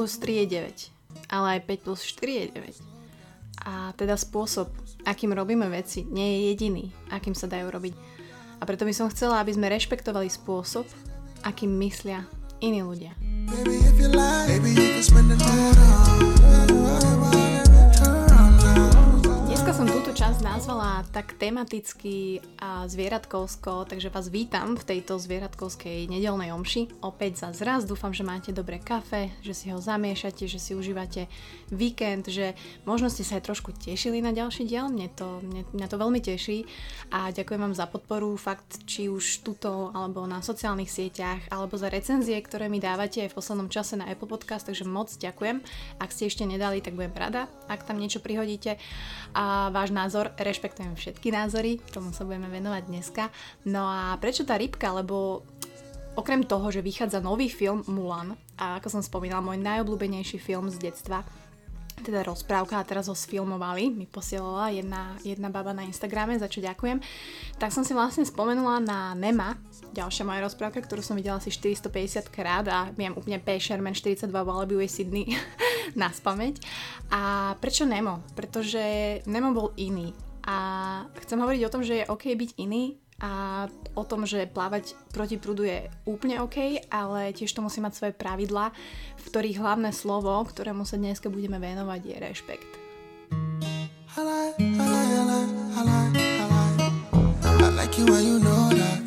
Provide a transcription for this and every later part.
plus 3 je 9, ale aj 5 plus 4 je 9. A teda spôsob, akým robíme veci, nie je jediný, akým sa dajú robiť. A preto by som chcela, aby sme rešpektovali spôsob, akým myslia iní ľudia. Baby, if you like, baby, you can spend the night som túto časť nazvala tak tematicky a zvieratkovsko, takže vás vítam v tejto zvieratkovskej nedelnej omši. Opäť za zraz, dúfam, že máte dobré kafe, že si ho zamiešate, že si užívate víkend, že možno ste sa aj trošku tešili na ďalší diel, mne to, mne, mňa to veľmi teší a ďakujem vám za podporu, fakt, či už tuto, alebo na sociálnych sieťach, alebo za recenzie, ktoré mi dávate aj v poslednom čase na Apple Podcast, takže moc ďakujem. Ak ste ešte nedali, tak budem rada, ak tam niečo prihodíte. A váš názor, rešpektujem všetky názory, tomu sa budeme venovať dneska. No a prečo tá rybka, lebo okrem toho, že vychádza nový film Mulan, a ako som spomínala, môj najobľúbenejší film z detstva, teda rozprávka a teraz ho sfilmovali, mi posielala jedna, jedna baba na Instagrame, za čo ďakujem, tak som si vlastne spomenula na Nema, ďalšia moja rozprávka, ktorú som videla asi 450 krát a viem úplne P. Sherman 42 Wallaby Way Sydney na spameť. A prečo Nemo? Pretože Nemo bol iný. A chcem hovoriť o tom, že je OK byť iný a o tom, že plávať proti prúdu je úplne OK, ale tiež to musí mať svoje pravidla, v ktorých hlavné slovo, ktorému sa dneska budeme venovať, je rešpekt. Like, I like, I like, I like you when you know that.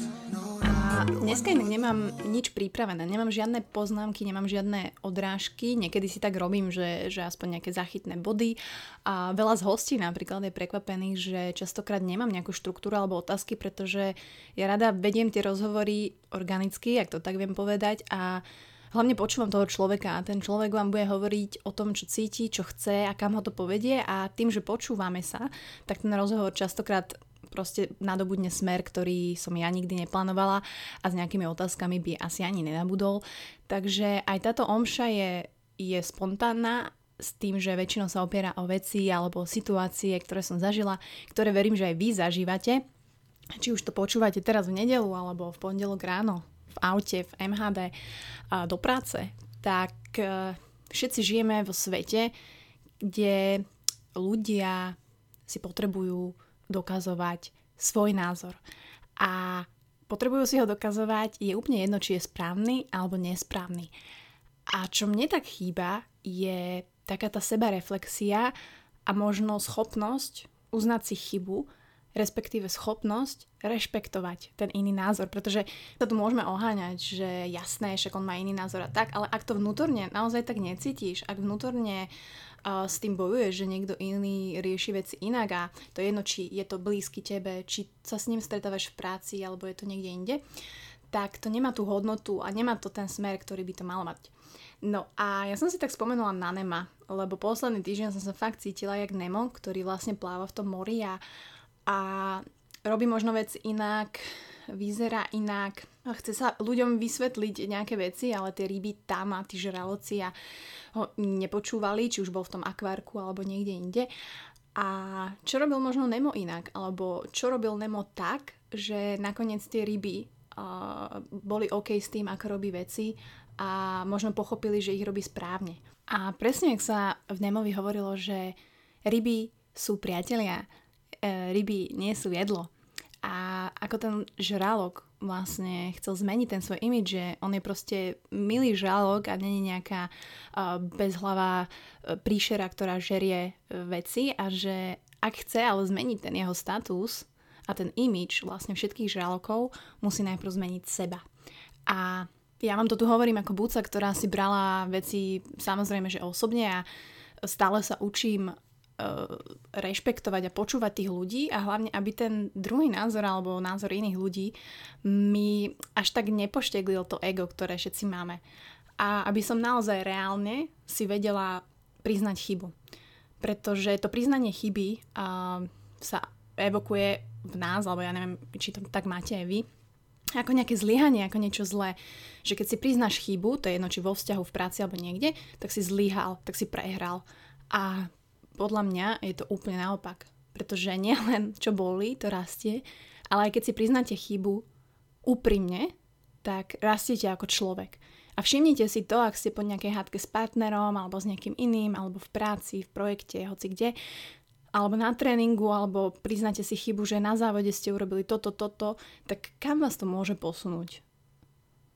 Dneska nemám nič pripravené, nemám žiadne poznámky, nemám žiadne odrážky, niekedy si tak robím, že, že aspoň nejaké zachytné body. A veľa z hostí napríklad je prekvapených, že častokrát nemám nejakú štruktúru alebo otázky, pretože ja rada vediem tie rozhovory organicky, ak to tak viem povedať a hlavne počúvam toho človeka a ten človek vám bude hovoriť o tom, čo cíti, čo chce a kam ho to povedie. A tým, že počúvame sa, tak ten rozhovor častokrát proste nadobudne smer, ktorý som ja nikdy neplánovala a s nejakými otázkami by asi ani nenabudol. Takže aj táto omša je, je spontánna s tým, že väčšinou sa opiera o veci alebo situácie, ktoré som zažila, ktoré verím, že aj vy zažívate. Či už to počúvate teraz v nedelu alebo v pondelok ráno, v aute, v MHD, do práce, tak e, všetci žijeme vo svete, kde ľudia si potrebujú dokazovať svoj názor. A potrebujú si ho dokazovať, je úplne jedno, či je správny alebo nesprávny. A čo mne tak chýba, je taká tá sebareflexia a možno schopnosť uznať si chybu, respektíve schopnosť rešpektovať ten iný názor, pretože sa tu môžeme oháňať, že jasné, že on má iný názor a tak, ale ak to vnútorne naozaj tak necítiš, ak vnútorne s tým bojuješ, že niekto iný rieši veci inak a to je jedno, či je to blízky tebe, či sa s ním stretávaš v práci alebo je to niekde inde, tak to nemá tú hodnotu a nemá to ten smer, ktorý by to malo mať. No a ja som si tak spomenula na Nema, lebo posledný týždeň som sa fakt cítila jak Nemo, ktorý vlastne pláva v tom mori a a robí možno vec inak, vyzerá inak a chce sa ľuďom vysvetliť nejaké veci, ale tie ryby tam a tí žraloci a ho nepočúvali, či už bol v tom akvárku alebo niekde inde. A čo robil možno Nemo inak? Alebo čo robil Nemo tak, že nakoniec tie ryby uh, boli OK s tým, ako robí veci a možno pochopili, že ich robí správne. A presne, ak sa v Nemovi hovorilo, že ryby sú priatelia, E, ryby nie sú jedlo. A ako ten žralok vlastne chcel zmeniť ten svoj imidž, že on je proste milý žralok a není nejaká uh, bezhlavá uh, príšera, ktorá žerie uh, veci a že ak chce ale zmeniť ten jeho status a ten imidž vlastne všetkých žralokov, musí najprv zmeniť seba. A ja vám to tu hovorím ako búca, ktorá si brala veci samozrejme, že osobne a stále sa učím rešpektovať a počúvať tých ľudí a hlavne, aby ten druhý názor alebo názor iných ľudí mi až tak nepošteglil to ego, ktoré všetci máme. A aby som naozaj reálne si vedela priznať chybu. Pretože to priznanie chyby uh, sa evokuje v nás, alebo ja neviem, či to tak máte aj vy, ako nejaké zlyhanie, ako niečo zlé. Že keď si priznáš chybu, to je jedno, či vo vzťahu, v práci alebo niekde, tak si zlyhal, tak si prehral. A podľa mňa je to úplne naopak. Pretože nielen čo boli, to rastie, ale aj keď si priznáte chybu úprimne, tak rastiete ako človek. A všimnite si to, ak ste po nejakej hádke s partnerom, alebo s niekým iným, alebo v práci, v projekte, hoci kde, alebo na tréningu, alebo priznáte si chybu, že na závode ste urobili toto, toto, tak kam vás to môže posunúť?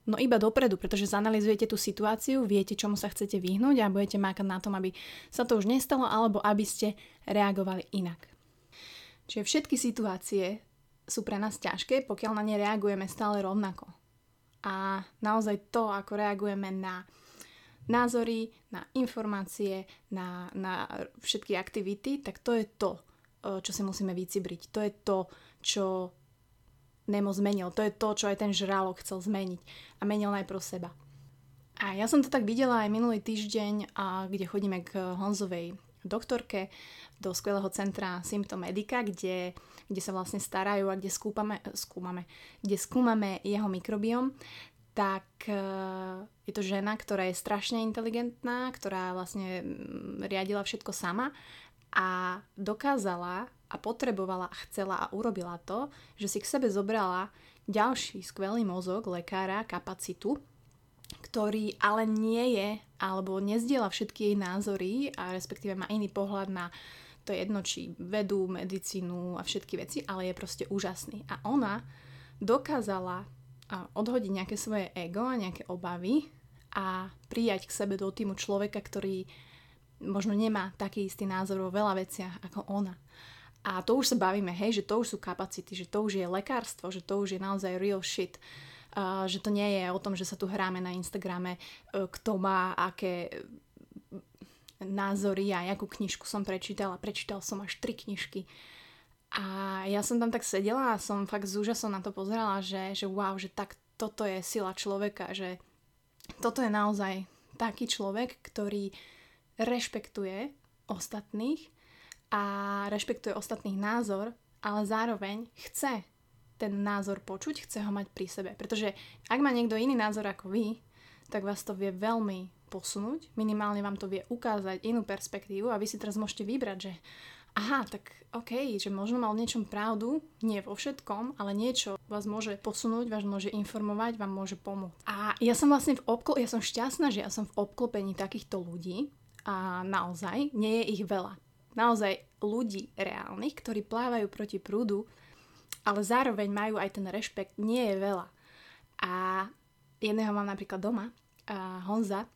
No iba dopredu, pretože zanalizujete tú situáciu, viete, čomu sa chcete vyhnúť a budete mákať na tom, aby sa to už nestalo, alebo aby ste reagovali inak. Čiže všetky situácie sú pre nás ťažké, pokiaľ na ne reagujeme stále rovnako. A naozaj to, ako reagujeme na názory, na informácie, na, na všetky aktivity, tak to je to, čo si musíme vycibriť. To je to, čo Nemo zmenil. To je to, čo aj ten žralok chcel zmeniť. A menil najprv seba. A ja som to tak videla aj minulý týždeň, kde chodíme k Honzovej doktorke do skvelého centra Symptomedica, kde, kde sa vlastne starajú a kde skúpame, skúmame, kde skúmame jeho mikrobiom, tak e, je to žena, ktorá je strašne inteligentná, ktorá vlastne riadila všetko sama a dokázala a potrebovala a chcela a urobila to, že si k sebe zobrala ďalší skvelý mozog, lekára, kapacitu, ktorý ale nie je alebo nezdiela všetky jej názory a respektíve má iný pohľad na to jedno, či vedú, medicínu a všetky veci, ale je proste úžasný. A ona dokázala odhodiť nejaké svoje ego a nejaké obavy a prijať k sebe do týmu človeka, ktorý možno nemá taký istý názor vo veľa veciach ako ona. A to už sa bavíme, hej, že to už sú kapacity, že to už je lekárstvo, že to už je naozaj real shit. Uh, že to nie je o tom, že sa tu hráme na Instagrame, uh, kto má aké názory a jakú knižku som prečítala. Prečítal som až tri knižky. A ja som tam tak sedela a som fakt s úžasom na to pozerala, že, že wow, že tak toto je sila človeka, že toto je naozaj taký človek, ktorý rešpektuje ostatných a rešpektuje ostatných názor, ale zároveň chce ten názor počuť, chce ho mať pri sebe. Pretože ak má niekto iný názor ako vy, tak vás to vie veľmi posunúť, minimálne vám to vie ukázať inú perspektívu a vy si teraz môžete vybrať, že aha, tak OK, že možno mal v niečom pravdu, nie vo všetkom, ale niečo vás môže posunúť, vás môže informovať, vám môže pomôcť. A ja som vlastne v obklo- ja som šťastná, že ja som v obklopení takýchto ľudí a naozaj nie je ich veľa naozaj ľudí reálnych, ktorí plávajú proti prúdu, ale zároveň majú aj ten rešpekt, nie je veľa. A jedného mám napríklad doma, a Honza,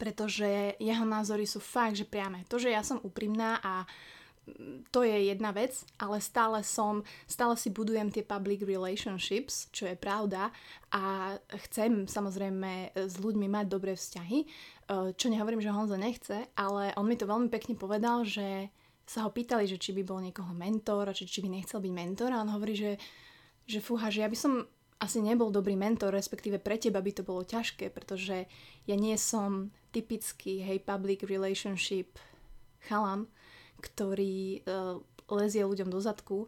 pretože jeho názory sú fakt, že priame. To, že ja som úprimná a to je jedna vec, ale stále som, stále si budujem tie public relationships, čo je pravda a chcem samozrejme s ľuďmi mať dobré vzťahy, čo nehovorím, že Honza nechce, ale on mi to veľmi pekne povedal, že sa ho pýtali, že či by bol niekoho mentor, či, či by nechcel byť mentor a on hovorí, že, že fúha, že ja by som asi nebol dobrý mentor, respektíve pre teba by to bolo ťažké, pretože ja nie som typický, hej, public relationship chalan, ktorý uh, lezie ľuďom do zadku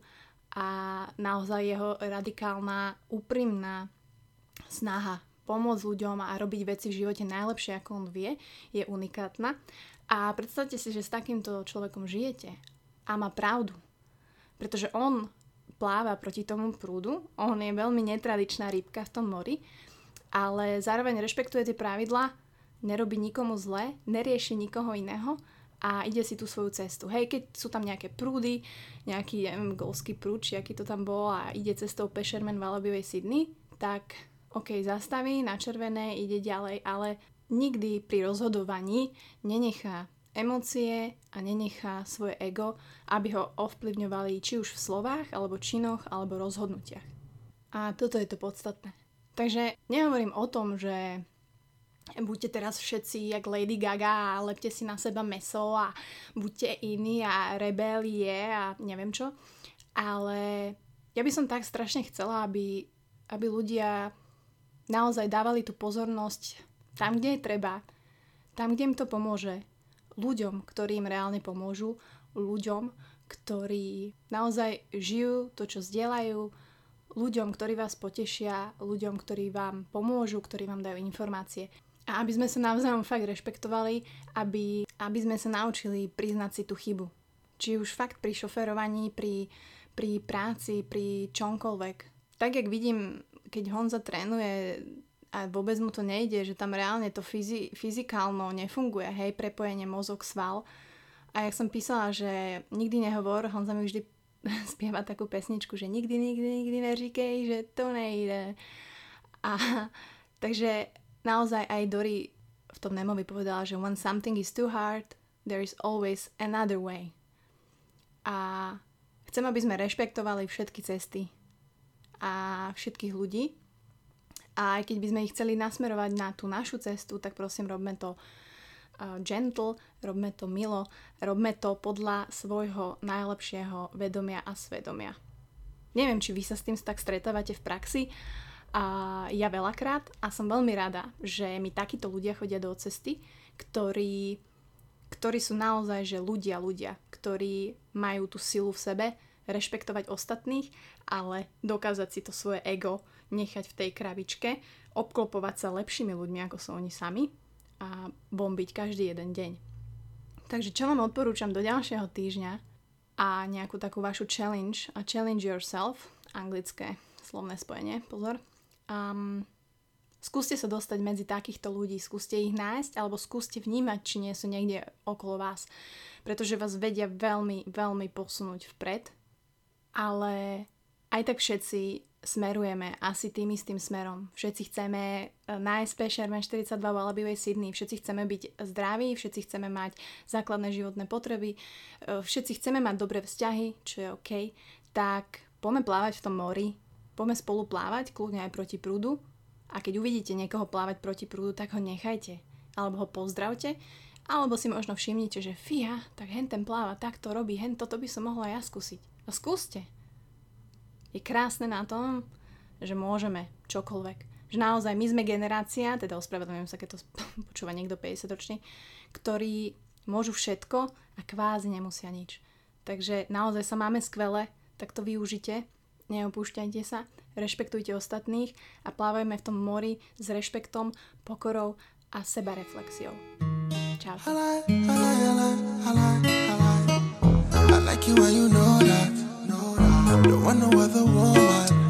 a naozaj jeho radikálna, úprimná snaha pomôcť ľuďom a robiť veci v živote najlepšie, ako on vie, je unikátna. A predstavte si, že s takýmto človekom žijete a má pravdu. Pretože on pláva proti tomu prúdu, on je veľmi netradičná rybka v tom mori, ale zároveň rešpektuje tie pravidlá, nerobí nikomu zle, nerieši nikoho iného a ide si tú svoju cestu. Hej, keď sú tam nejaké prúdy, nejaký, neviem, golský prúd, či aký to tam bol a ide cestou Pesherman Valabivej Sydney, tak OK, zastaví na červené, ide ďalej, ale nikdy pri rozhodovaní nenechá emócie a nenechá svoje ego, aby ho ovplyvňovali či už v slovách, alebo činoch, alebo rozhodnutiach. A toto je to podstatné. Takže nehovorím o tom, že buďte teraz všetci jak Lady Gaga a lepte si na seba meso a buďte iní a rebelie a neviem čo. Ale ja by som tak strašne chcela, aby, aby ľudia naozaj dávali tú pozornosť tam, kde je treba, tam, kde im to pomôže, ľuďom, ktorí im reálne pomôžu, ľuďom, ktorí naozaj žijú to, čo zdieľajú, ľuďom, ktorí vás potešia, ľuďom, ktorí vám pomôžu, ktorí vám dajú informácie. A aby sme sa navzájom fakt rešpektovali, aby, aby sme sa naučili priznať si tú chybu. Či už fakt pri šoferovaní, pri, pri práci, pri čomkoľvek. Tak, jak vidím keď Honza trénuje a vôbec mu to nejde, že tam reálne to fyzi- fyzikálno nefunguje, hej, prepojenie mozog-sval. A jak som písala, že nikdy nehovor, Honza mi vždy spieva takú pesničku, že nikdy, nikdy, nikdy neříkej, že to nejde. A takže naozaj aj Dory v tom Nemovi povedala, že when something is too hard, there is always another way. A chcem, aby sme rešpektovali všetky cesty a všetkých ľudí, a aj keď by sme ich chceli nasmerovať na tú našu cestu, tak prosím, robme to gentle, robme to milo, robme to podľa svojho najlepšieho vedomia a svedomia. Neviem, či vy sa s tým tak stretávate v praxi, a ja veľakrát a som veľmi rada, že mi takíto ľudia chodia do cesty, ktorí, ktorí sú naozaj, že ľudia, ľudia, ktorí majú tú silu v sebe, rešpektovať ostatných, ale dokázať si to svoje ego nechať v tej krabičke, obklopovať sa lepšími ľuďmi, ako sú oni sami a bombiť každý jeden deň. Takže čo vám odporúčam do ďalšieho týždňa a nejakú takú vašu challenge a challenge yourself, anglické slovné spojenie, pozor. Um, skúste sa dostať medzi takýchto ľudí, skúste ich nájsť alebo skúste vnímať, či nie sú niekde okolo vás, pretože vás vedia veľmi, veľmi posunúť vpred, ale aj tak všetci smerujeme asi tým istým smerom. Všetci chceme eh, nájsť Pešerman 42 v Alabivej Sydney, všetci chceme byť zdraví, všetci chceme mať základné životné potreby, eh, všetci chceme mať dobré vzťahy, čo je OK, tak poďme plávať v tom mori, poďme spolu plávať, kľudne aj proti prúdu. A keď uvidíte niekoho plávať proti prúdu, tak ho nechajte, alebo ho pozdravte, alebo si možno všimnite, že fíha, tak hen ten pláva, tak to robí, hen toto by som mohla ja skúsiť. A skúste je krásne na tom, že môžeme čokoľvek. Že naozaj my sme generácia, teda ospravedlňujem sa, keď to počúva niekto 50 ročný, ktorí môžu všetko a kvázi nemusia nič. Takže naozaj sa máme skvele, tak to využite, neopúšťajte sa, rešpektujte ostatných a plávajme v tom mori s rešpektom, pokorou a sebareflexiou. Čau. like you and you know that. Don't want no other woman.